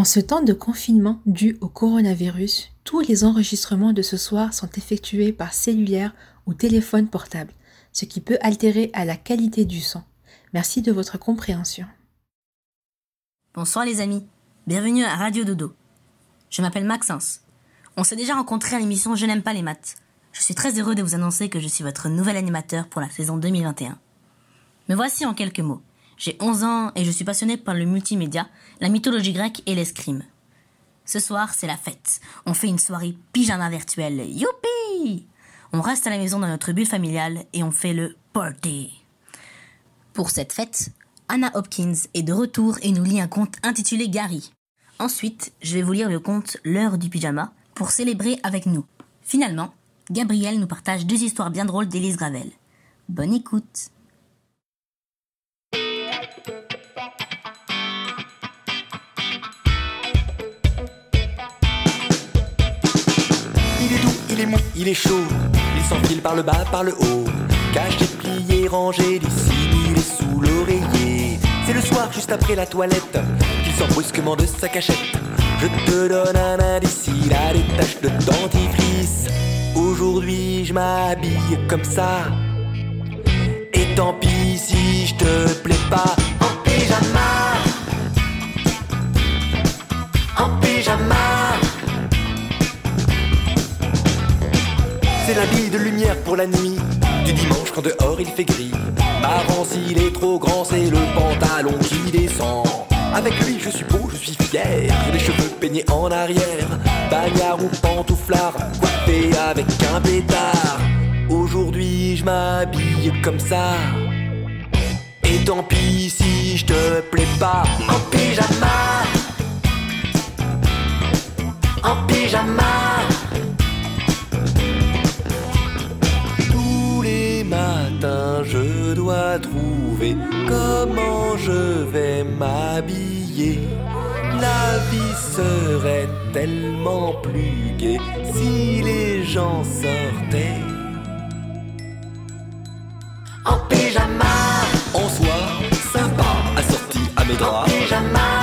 En ce temps de confinement dû au coronavirus, tous les enregistrements de ce soir sont effectués par cellulaire ou téléphone portable, ce qui peut altérer à la qualité du son. Merci de votre compréhension. Bonsoir les amis, bienvenue à Radio Dodo. Je m'appelle Maxence. On s'est déjà rencontrés à l'émission Je n'aime pas les maths. Je suis très heureux de vous annoncer que je suis votre nouvel animateur pour la saison 2021. Me voici en quelques mots. J'ai 11 ans et je suis passionné par le multimédia, la mythologie grecque et l'escrime. Ce soir, c'est la fête. On fait une soirée pyjama virtuelle. Youpi On reste à la maison dans notre bulle familiale et on fait le party. Pour cette fête, Anna Hopkins est de retour et nous lit un conte intitulé Gary. Ensuite, je vais vous lire le conte L'heure du pyjama pour célébrer avec nous. Finalement, Gabriel nous partage deux histoires bien drôles d'Élise Gravel. Bonne écoute Il est il est chaud. Il s'enfile par le bas, par le haut. Caché, plié, rangé, dissimulé sous l'oreiller. C'est le soir, juste après la toilette, qu'il sort brusquement de sa cachette. Je te donne un indice, il a des taches de dentifrice. Aujourd'hui, je m'habille comme ça. Et tant pis si je te plais pas. En pyjama. En pyjama. C'est l'habit de lumière pour la nuit. Du dimanche quand dehors il fait gris. Marrant s'il est trop grand c'est le pantalon qui descend. Avec lui je suis beau, je suis fier. Les cheveux peignés en arrière. Bagnard ou pantouflard Coiffé avec un pétard. Aujourd'hui je m'habille comme ça. Et tant pis si je te plais pas. En pyjama. En pyjama je dois trouver comment je vais m'habiller. La vie serait tellement plus gaie si les gens sortaient en pyjama. En soi, sympa, assorti à mes draps. En pyjama.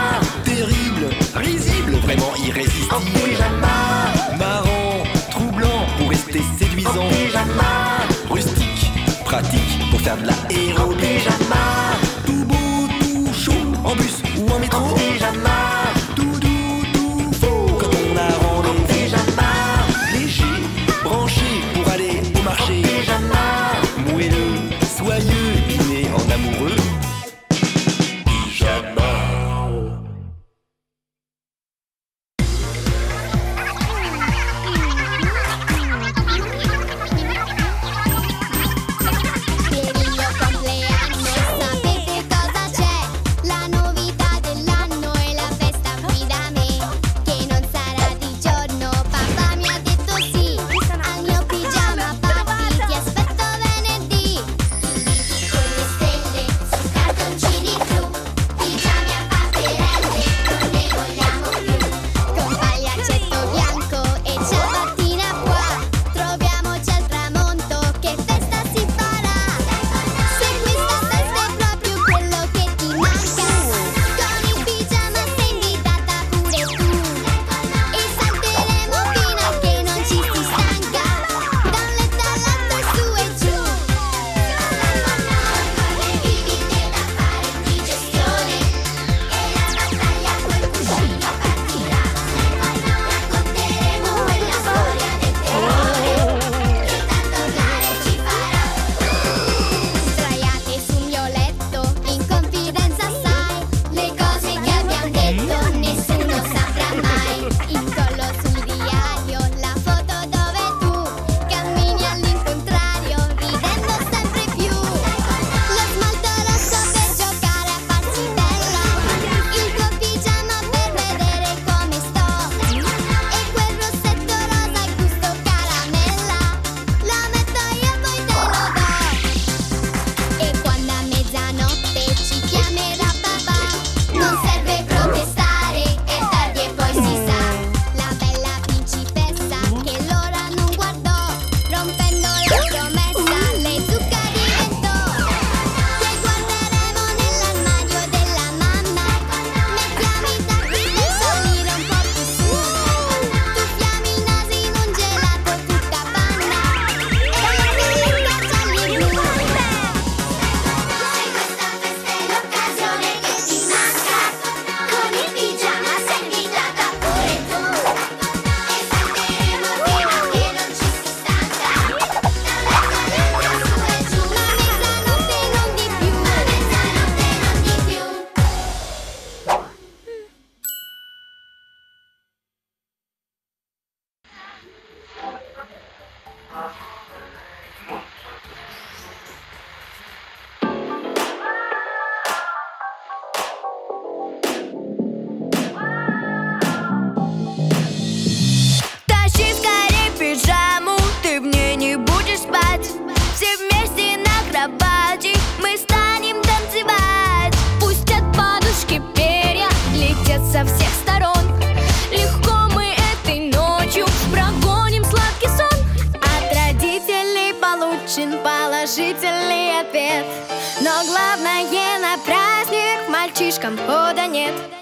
компода нет.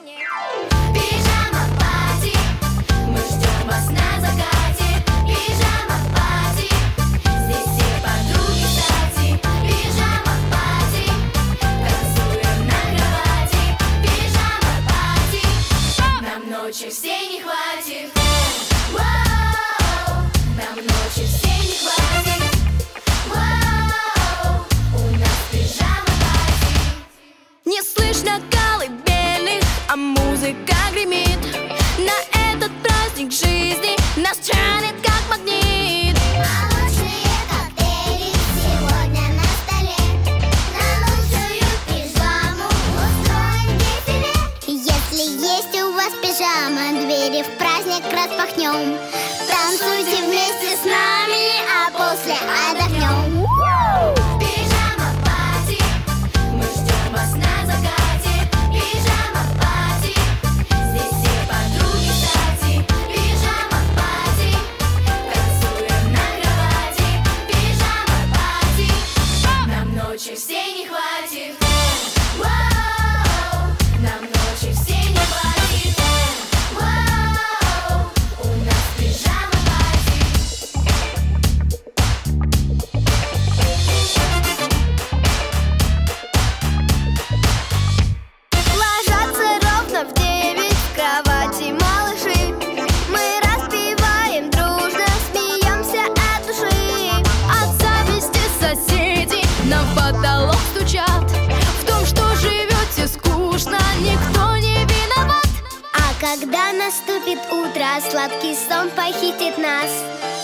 защитит нас.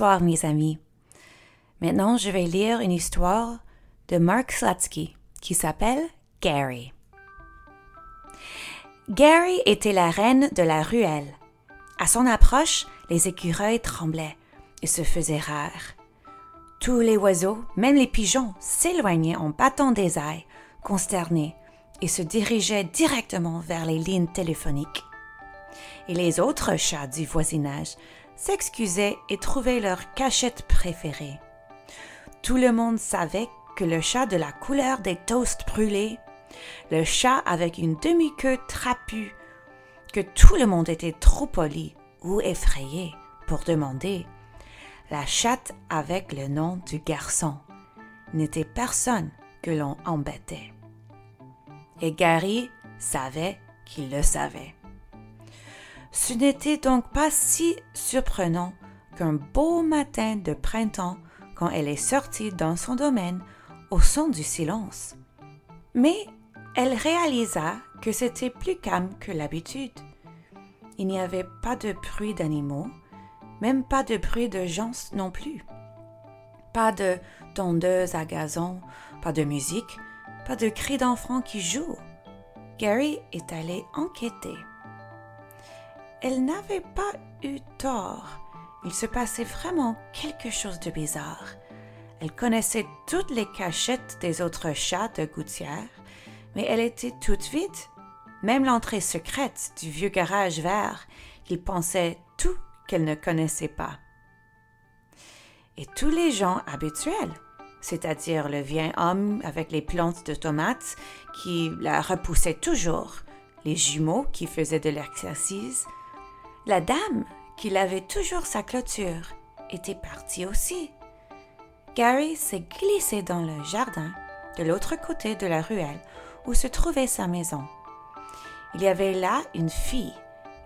Bonsoir mes amis. Maintenant, je vais lire une histoire de Mark Slutsky qui s'appelle Gary. Gary était la reine de la ruelle. À son approche, les écureuils tremblaient et se faisaient rares. Tous les oiseaux, même les pigeons, s'éloignaient en battant des ailes, consternés, et se dirigeaient directement vers les lignes téléphoniques. Et les autres chats du voisinage s'excusaient et trouvaient leur cachette préférée. Tout le monde savait que le chat de la couleur des toasts brûlés, le chat avec une demi-queue trapue, que tout le monde était trop poli ou effrayé pour demander, la chatte avec le nom du garçon n'était personne que l'on embêtait. Et Gary savait qu'il le savait. Ce n'était donc pas si surprenant qu'un beau matin de printemps, quand elle est sortie dans son domaine au son du silence. Mais elle réalisa que c'était plus calme que l'habitude. Il n'y avait pas de bruit d'animaux, même pas de bruit de gens non plus. Pas de tondeuse à gazon, pas de musique, pas de cris d'enfants qui jouent. Gary est allé enquêter. Elle n'avait pas eu tort. Il se passait vraiment quelque chose de bizarre. Elle connaissait toutes les cachettes des autres chats de gouttière, mais elle était toute vide. Même l'entrée secrète du vieux garage vert, qu'il pensait tout qu'elle ne connaissait pas. Et tous les gens habituels, c'est-à-dire le vieil homme avec les plantes de tomates qui la repoussaient toujours, les jumeaux qui faisaient de l'exercice, la dame qui lavait toujours sa clôture était partie aussi. Gary s'est glissé dans le jardin de l'autre côté de la ruelle où se trouvait sa maison. Il y avait là une fille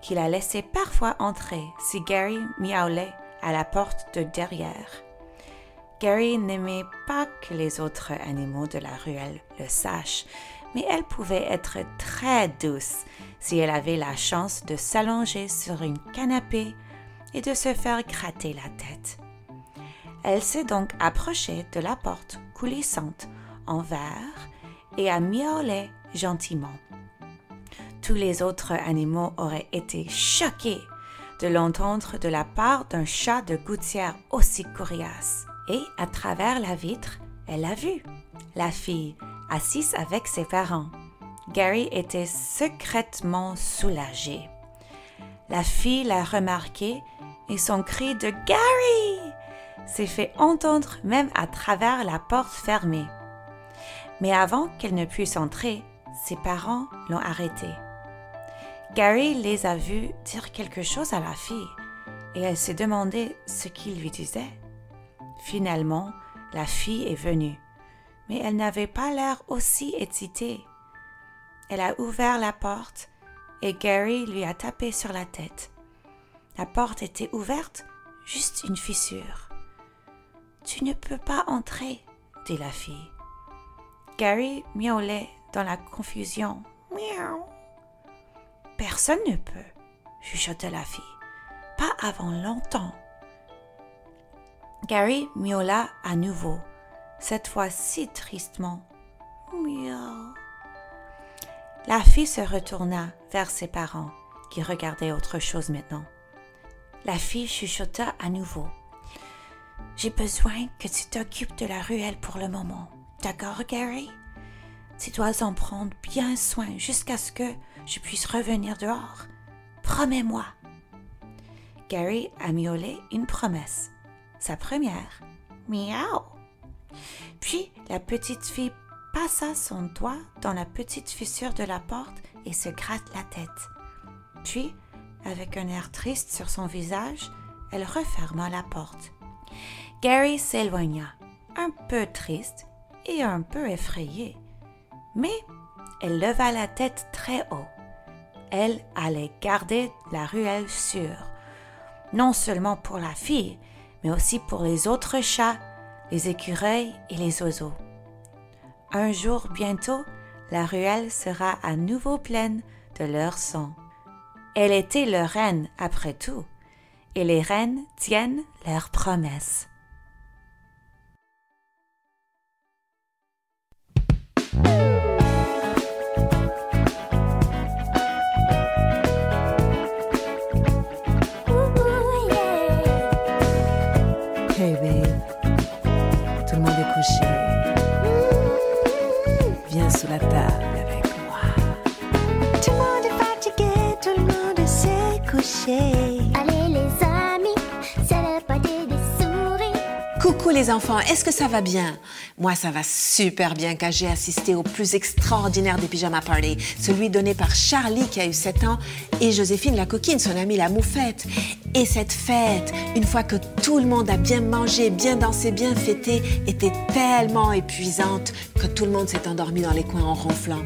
qui la laissait parfois entrer si Gary miaulait à la porte de derrière. Gary n'aimait pas que les autres animaux de la ruelle le sachent, mais elle pouvait être très douce si elle avait la chance de s'allonger sur une canapé et de se faire gratter la tête. Elle s'est donc approchée de la porte coulissante en verre et a miaulé gentiment. Tous les autres animaux auraient été choqués de l'entendre de la part d'un chat de gouttière aussi coriace. Et à travers la vitre, elle l'a vu, la fille assise avec ses parents. Gary était secrètement soulagé. La fille l'a remarqué et son cri de Gary s'est fait entendre même à travers la porte fermée. Mais avant qu'elle ne puisse entrer, ses parents l'ont arrêtée. Gary les a vus dire quelque chose à la fille et elle s'est demandé ce qu'il lui disait. Finalement, la fille est venue, mais elle n'avait pas l'air aussi excitée. Elle a ouvert la porte et Gary lui a tapé sur la tête. La porte était ouverte, juste une fissure. Tu ne peux pas entrer, dit la fille. Gary miaulait dans la confusion. Miaou. Personne ne peut, chuchota la fille. Pas avant longtemps. Gary miaula à nouveau, cette fois si tristement. Miaou. La fille se retourna vers ses parents, qui regardaient autre chose maintenant. La fille chuchota à nouveau. J'ai besoin que tu t'occupes de la ruelle pour le moment. D'accord, Gary? Tu dois en prendre bien soin jusqu'à ce que je puisse revenir dehors. Promets-moi. Gary a miaulé une promesse. Sa première. Miaou. Puis la petite fille passa son doigt dans la petite fissure de la porte et se gratte la tête. Puis, avec un air triste sur son visage, elle referma la porte. Gary s'éloigna, un peu triste et un peu effrayé. Mais elle leva la tête très haut. Elle allait garder la ruelle sûre, non seulement pour la fille, mais aussi pour les autres chats, les écureuils et les oiseaux. Un jour bientôt, la ruelle sera à nouveau pleine de leur sang. Elle était leur reine après tout, et les reines tiennent leurs promesses. Les enfants, est-ce que ça va bien? Moi ça va super bien car j'ai assisté au plus extraordinaire des pyjama party, celui donné par Charlie qui a eu 7 ans et Joséphine la coquine, son amie la moufette. Et cette fête, une fois que tout le monde a bien mangé, bien dansé, bien fêté, était tellement épuisante que tout le monde s'est endormi dans les coins en ronflant.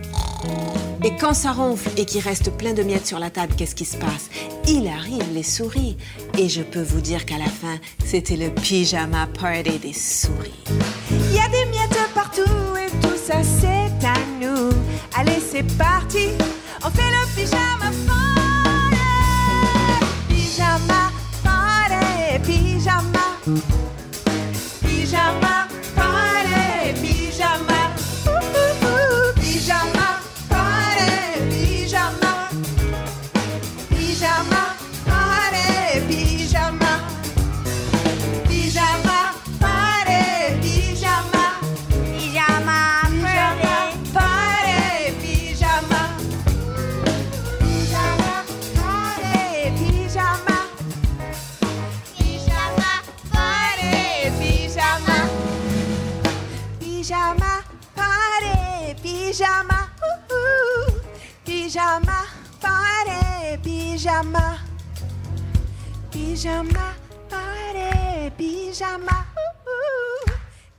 Et quand ça ronfle et qu'il reste plein de miettes sur la table, qu'est-ce qui se passe? Il arrive les souris. Et je peux vous dire qu'à la fin, c'était le pyjama party des souris. Il y a des miettes partout et tout ça c'est à nous. Allez, c'est parti, on fait le pyjama. Pyjama party, pyjama. Pyjama party, pyjama. Ouh, ouh. Pyjama party, pyjama. Pyjama party, pyjama. Ouh, ouh.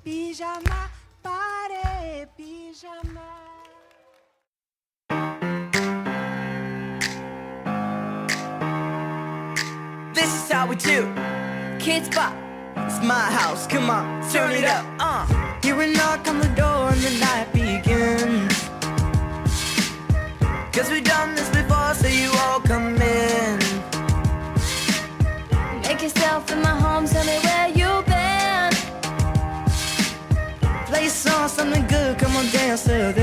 Pyjama party, pyjama. This is how we do. Kids pop. It's my house. Come on, turn it up. Uh. Hear a knock on the door and the night begins. Cause we've done this before, so you all come in. Make yourself in my home, tell me where you've been. Play a song, something good. Come on, dance to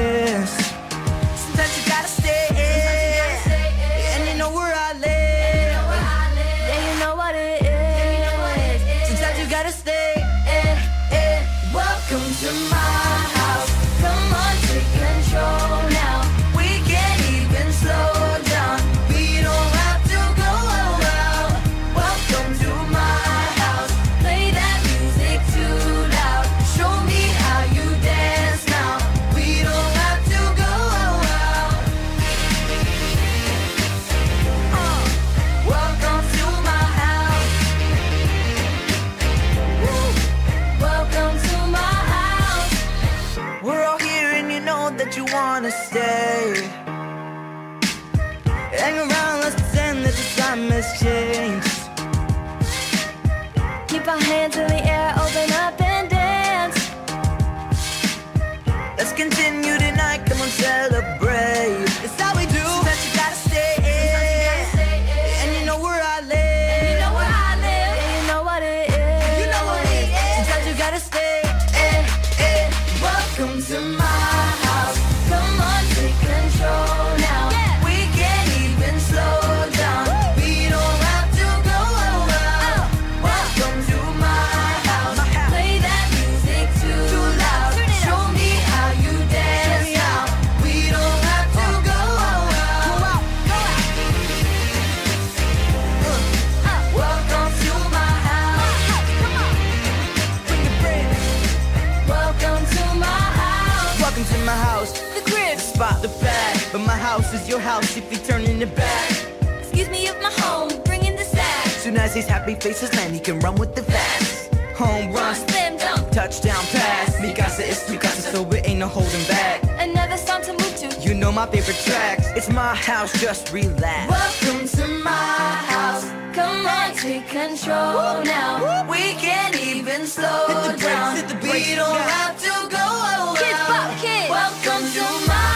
you wanna stay. Hang around, let's pretend that the time has changed. Keep our hands in the air, open up These happy faces land, he can run with the fast. Home run, Slam dunk. touchdown pass. Mi casa is mi casa, so it ain't no holding back. Another song to move to. You know my favorite tracks. It's my house, just relax. Welcome to my house. Come on, take control now. We can't even slow Hit the brakes, down. hit the brakes, we don't yeah. have to go around. Kids pop, kids. Welcome to my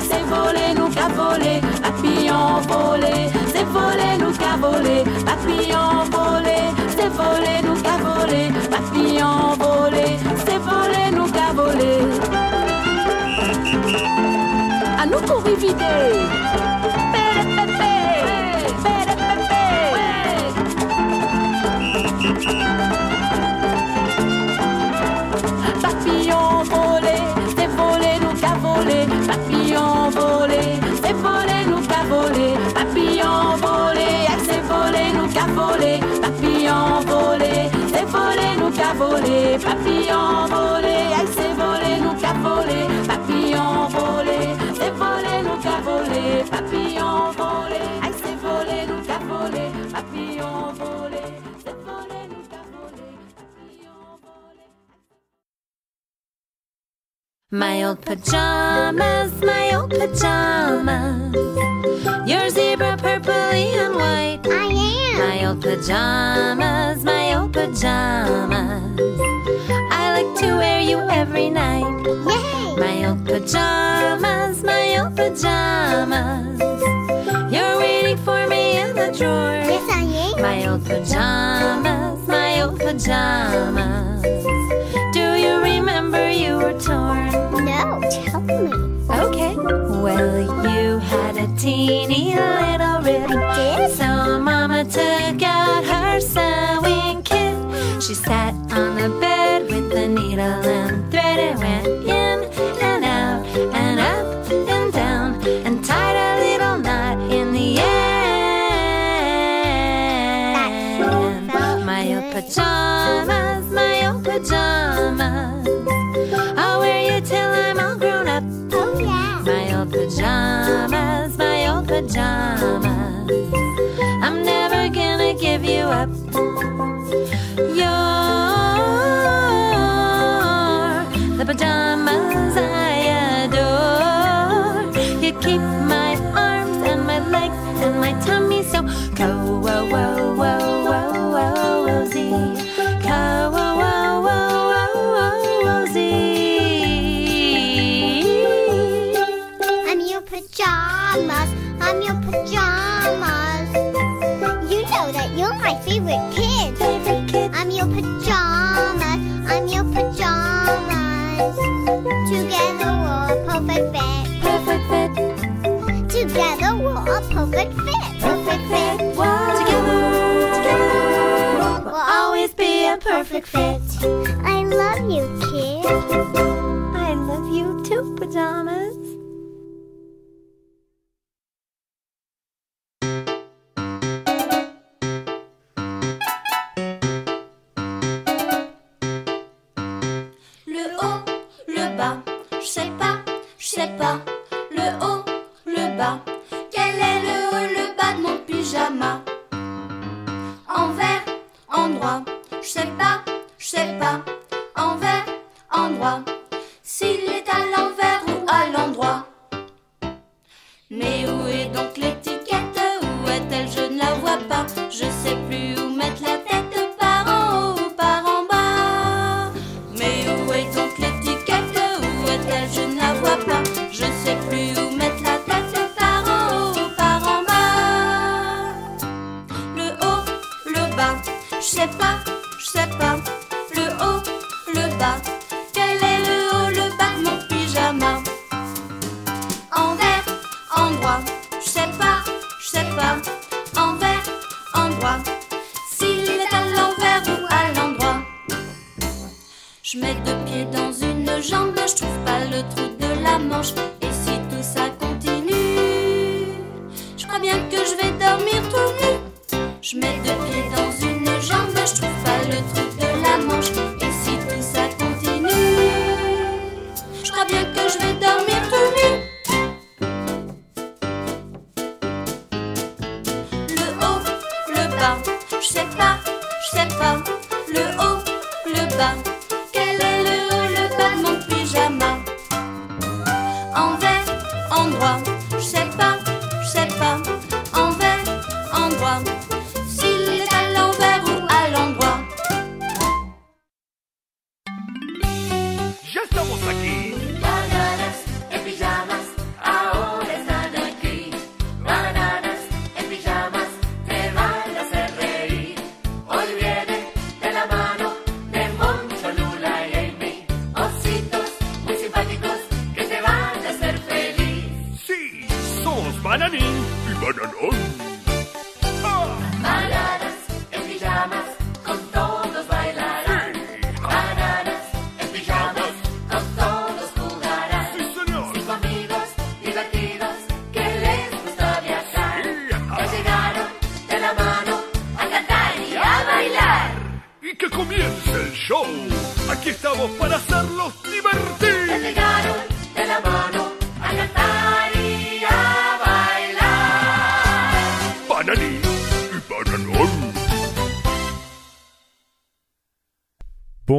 C'est volé, nous qu'a papillon volé. C'est volé, nous qu'a papillon volé. C'est volé, nous qu'a papillon volé. C'est volé, nous qu'a volé. À nous courir vider. Thank you. papillon volé, elle s'est volée, nous qu'a volé, papillon volé, s'est volé, nous qu'a volé, papillon volé, elle s'est volée, nous qu'a volé, papillon. My old pajamas, my old pajamas. Your zebra purpley and white. My old pajamas, my old pajamas. I like to wear you every night. Yay! My old pajamas, my old pajamas. You're waiting for me in the drawer. Yes, I am. My old pajamas, my old pajamas. Do you remember you were torn? No, tell me. Okay. Well, you. je sais pas, je sais pas, le haut, le bas, quel est le haut, le bas de mon pyjama? Envers, endroit, je sais pas, je sais pas, envers, endroit, s'il est à l'envers.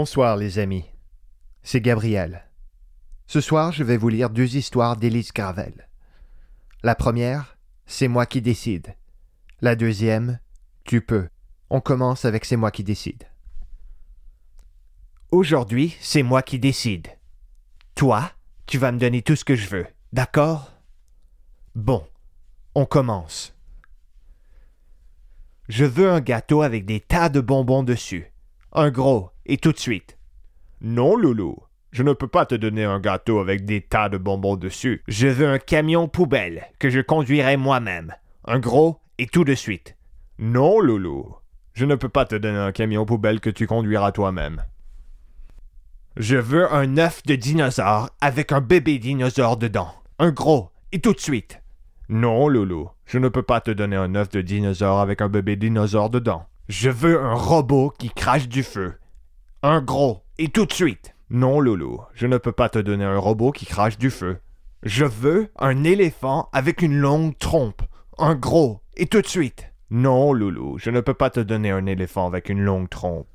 Bonsoir les amis, c'est Gabriel. Ce soir, je vais vous lire deux histoires d'Élise Gravel. La première, C'est moi qui décide. La deuxième, Tu peux. On commence avec C'est moi qui décide. Aujourd'hui, c'est moi qui décide. Toi, tu vas me donner tout ce que je veux, d'accord? Bon, on commence. Je veux un gâteau avec des tas de bonbons dessus. Un gros, et tout de suite. Non, Loulou, je ne peux pas te donner un gâteau avec des tas de bonbons dessus. Je veux un camion poubelle que je conduirai moi-même. Un gros, et tout de suite. Non, Loulou, je ne peux pas te donner un camion poubelle que tu conduiras toi-même. Je veux un œuf de dinosaure avec un bébé dinosaure dedans. Un gros, et tout de suite. Non, Loulou, je ne peux pas te donner un œuf de dinosaure avec un bébé dinosaure dedans. Je veux un robot qui crache du feu. Un gros, et tout de suite. Non, Loulou, je ne peux pas te donner un robot qui crache du feu. Je veux un éléphant avec une longue trompe. Un gros, et tout de suite. Non, Loulou, je ne peux pas te donner un éléphant avec une longue trompe.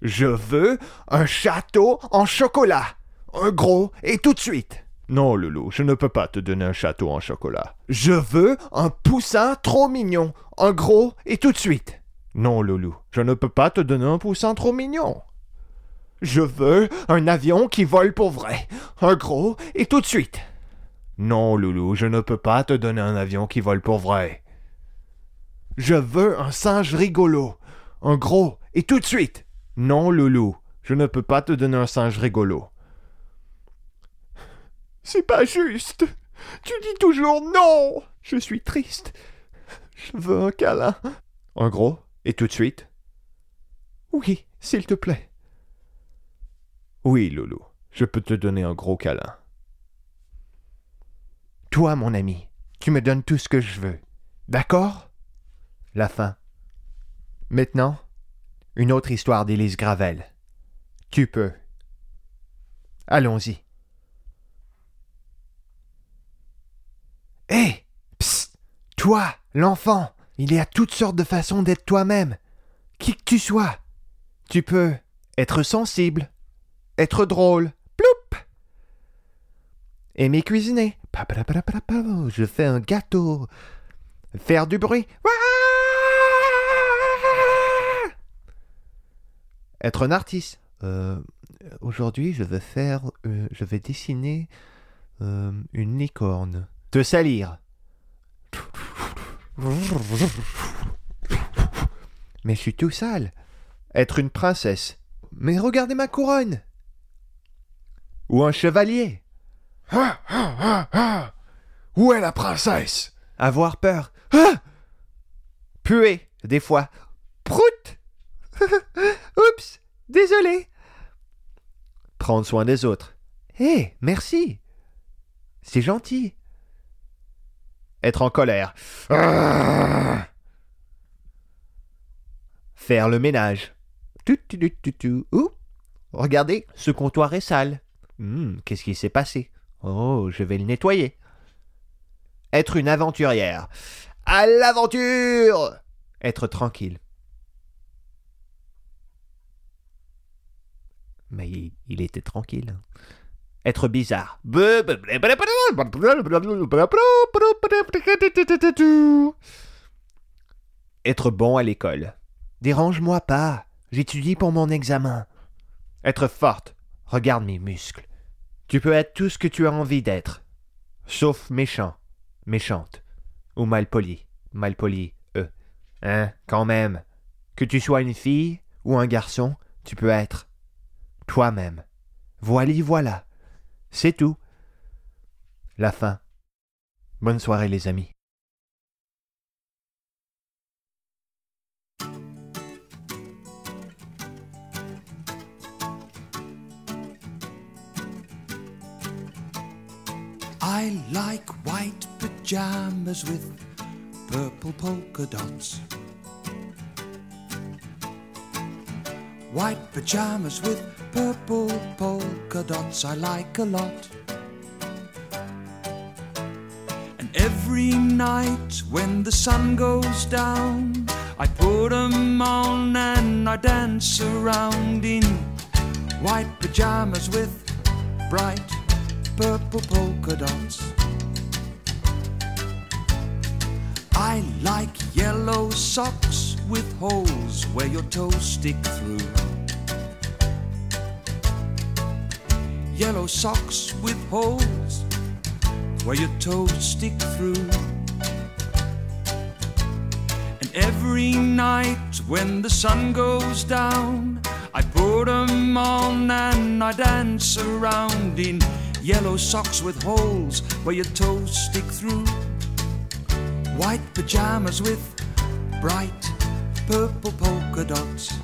Je veux un château en chocolat. Un gros, et tout de suite. Non, Loulou, je ne peux pas te donner un château en chocolat. Je veux un poussin trop mignon. Un gros, et tout de suite. Non, Loulou, je ne peux pas te donner un poussin trop mignon. Je veux un avion qui vole pour vrai. Un gros, et tout de suite. Non, Loulou, je ne peux pas te donner un avion qui vole pour vrai. Je veux un singe rigolo. Un gros, et tout de suite. Non, Loulou, je ne peux pas te donner un singe rigolo. C'est pas juste. Tu dis toujours non. Je suis triste. Je veux un câlin. Un gros, et tout de suite. Oui, s'il te plaît. Oui, Loulou, je peux te donner un gros câlin. Toi, mon ami, tu me donnes tout ce que je veux. D'accord? La fin. Maintenant, une autre histoire d'Élise Gravel. Tu peux. Allons-y. Hé Psst Toi, l'enfant Il y a toutes sortes de façons d'être toi-même. Qui que tu sois. Tu peux être sensible, être drôle, ploup Aimer cuisiner. Je fais un gâteau. Faire du bruit. Être un artiste. Euh, Aujourd'hui, je vais faire. euh, je vais dessiner euh, une licorne. Te salir. Mais je suis tout sale. Être une princesse. Mais regardez ma couronne. Ou un chevalier. Ah, ah, ah, ah. Où est la princesse? Avoir peur. Ah Puer, des fois. Prout Oups, désolé. Prendre soin des autres. Hé, merci. C'est gentil. Être en colère. Ah Faire le ménage. Tu, tu, tu, tu. Ouh, regardez, ce comptoir est sale. Hmm, Qu'est-ce qui s'est passé? Oh, je vais le nettoyer. Être une aventurière. À l'aventure Être tranquille. Mais il, il était tranquille. Être bizarre. Être bon à l'école. Dérange-moi pas. J'étudie pour mon examen. Être forte. Regarde mes muscles. Tu peux être tout ce que tu as envie d'être. Sauf méchant, méchante. Ou malpoli, malpoli, eux. Hein, quand même. Que tu sois une fille ou un garçon, tu peux être toi-même. Voili voilà. C'est tout. La fin. Bonne soirée les amis. I like white pajamas with purple polka dots. White pajamas with purple polka dots I like a lot. And every night when the sun goes down, I put 'em on and I dance around in white pajamas with bright purple polka dots. I like yellow socks with holes where your toes stick through. Yellow socks with holes where your toes stick through. And every night when the sun goes down, I put 'em on and I dance around in yellow socks with holes where your toes stick through. White pajamas with bright purple polka dots.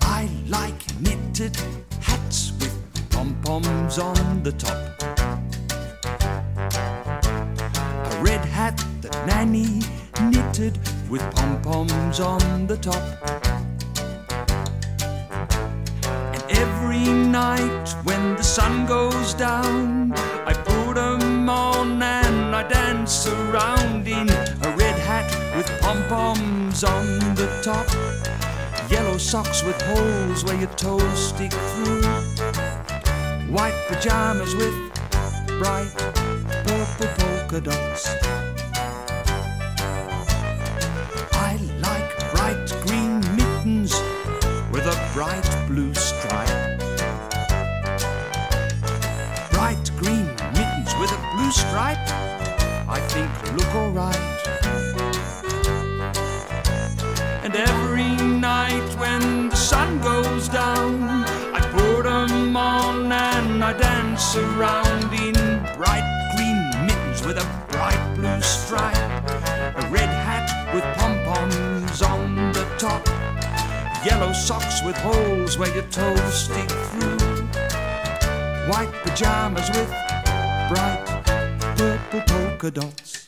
I like knitted hats with pom poms on the top. A red hat that Nanny knitted with pom poms on the top. Every night when the sun goes down, I put 'em on and I dance around in a red hat with pom poms on the top. Yellow socks with holes where your toes stick through. White pajamas with bright purple polka dots. Alright. And every night when the sun goes down, I put 'em on and I dance around in bright green mittens with a bright blue stripe. A red hat with pom poms on the top. Yellow socks with holes where your toes stick through. White pajamas with bright purple polka dots.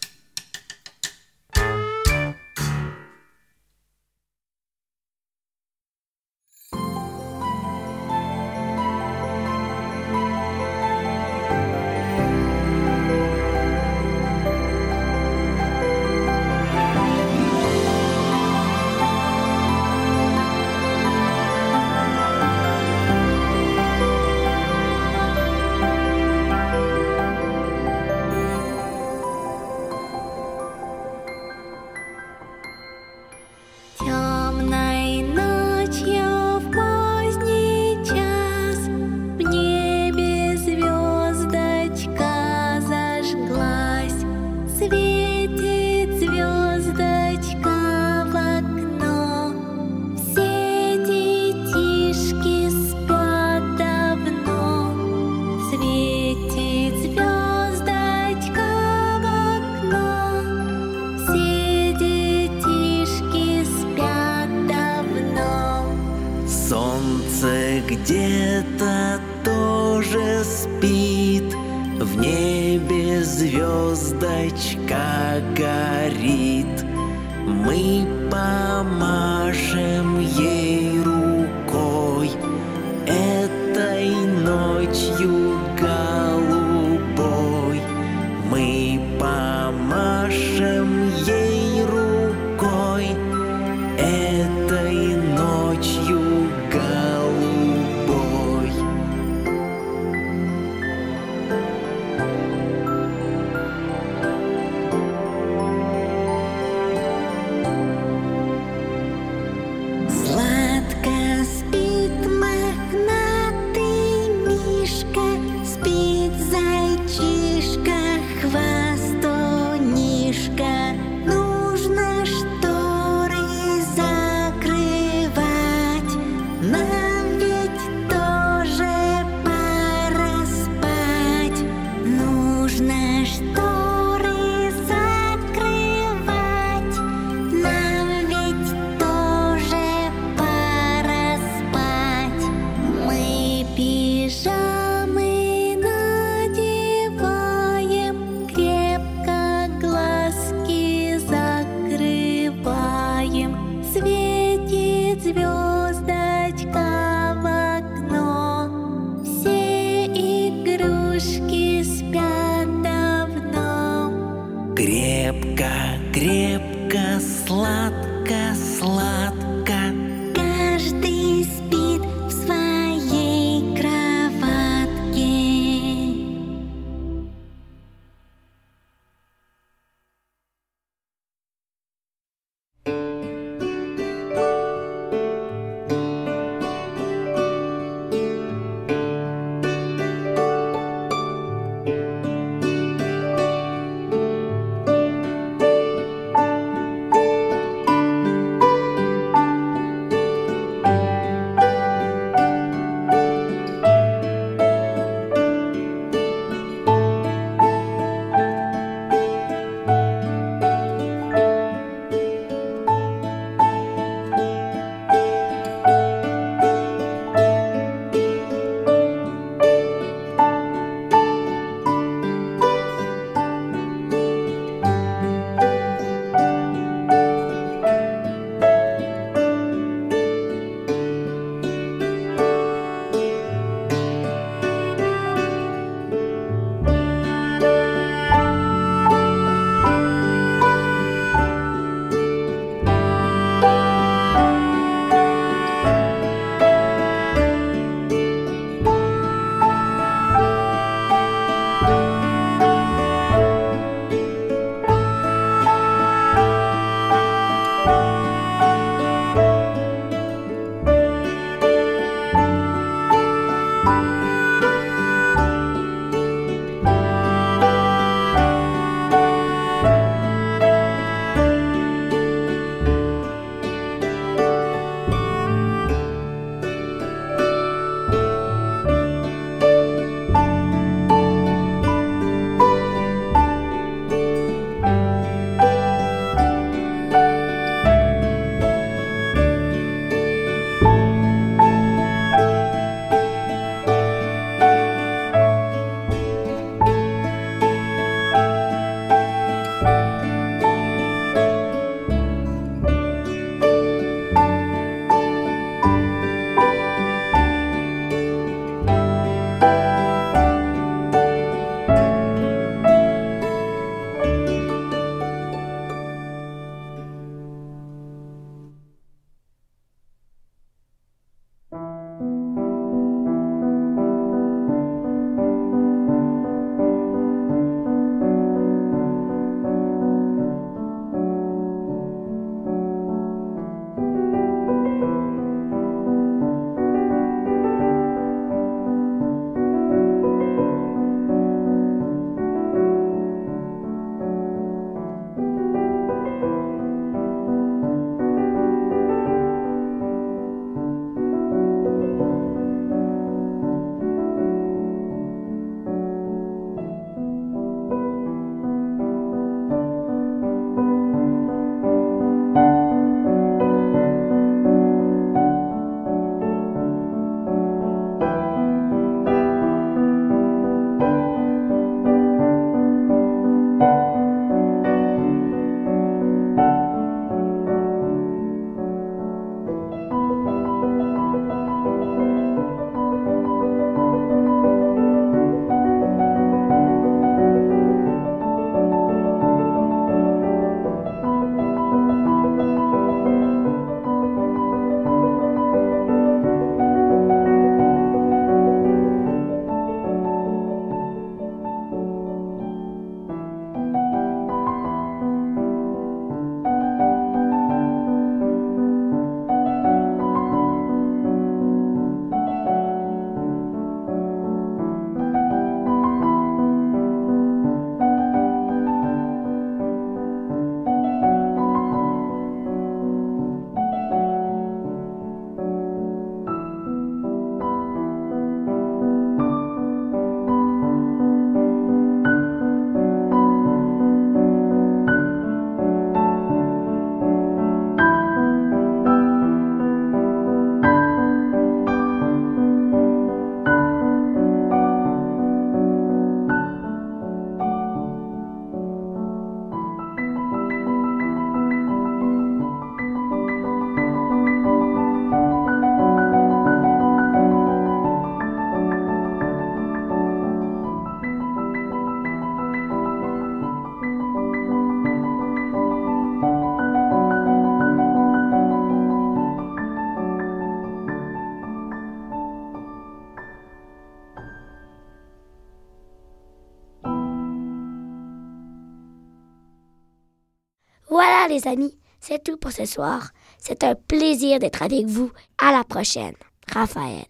C'est tout pour ce soir. C'est un plaisir d'être avec vous. À la prochaine. Raphaël.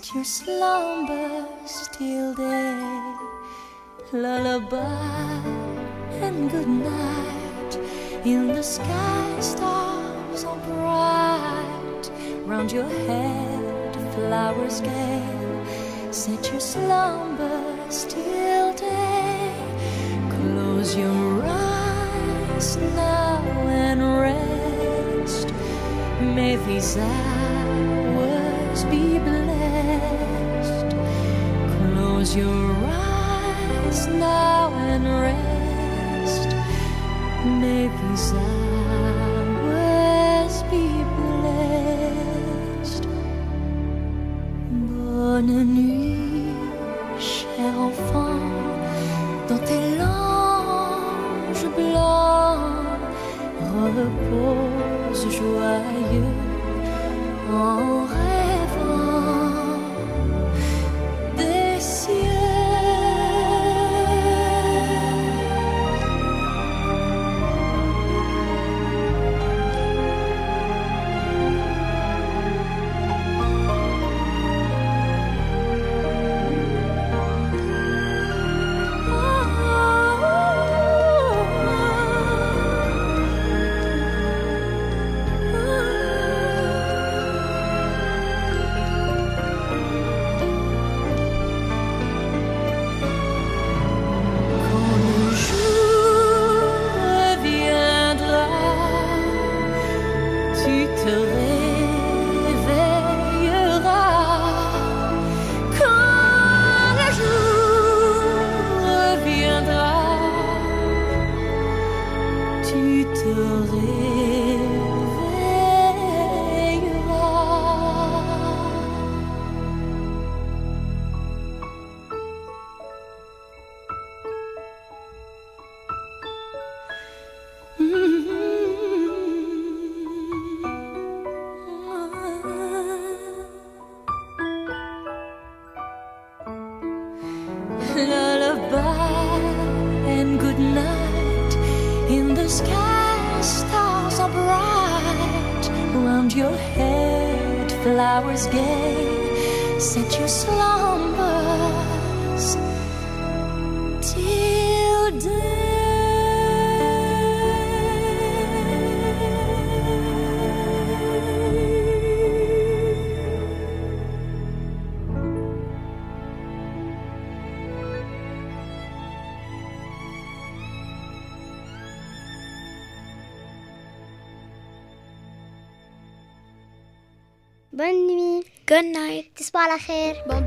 Set your slumbers till day. Lullaby and good night. In the sky, stars are bright. Round your head, flowers gay. Set your slumbers till day. Close your eyes now and rest. May these hours be blessed. Close your eyes now and rest. May these nuit.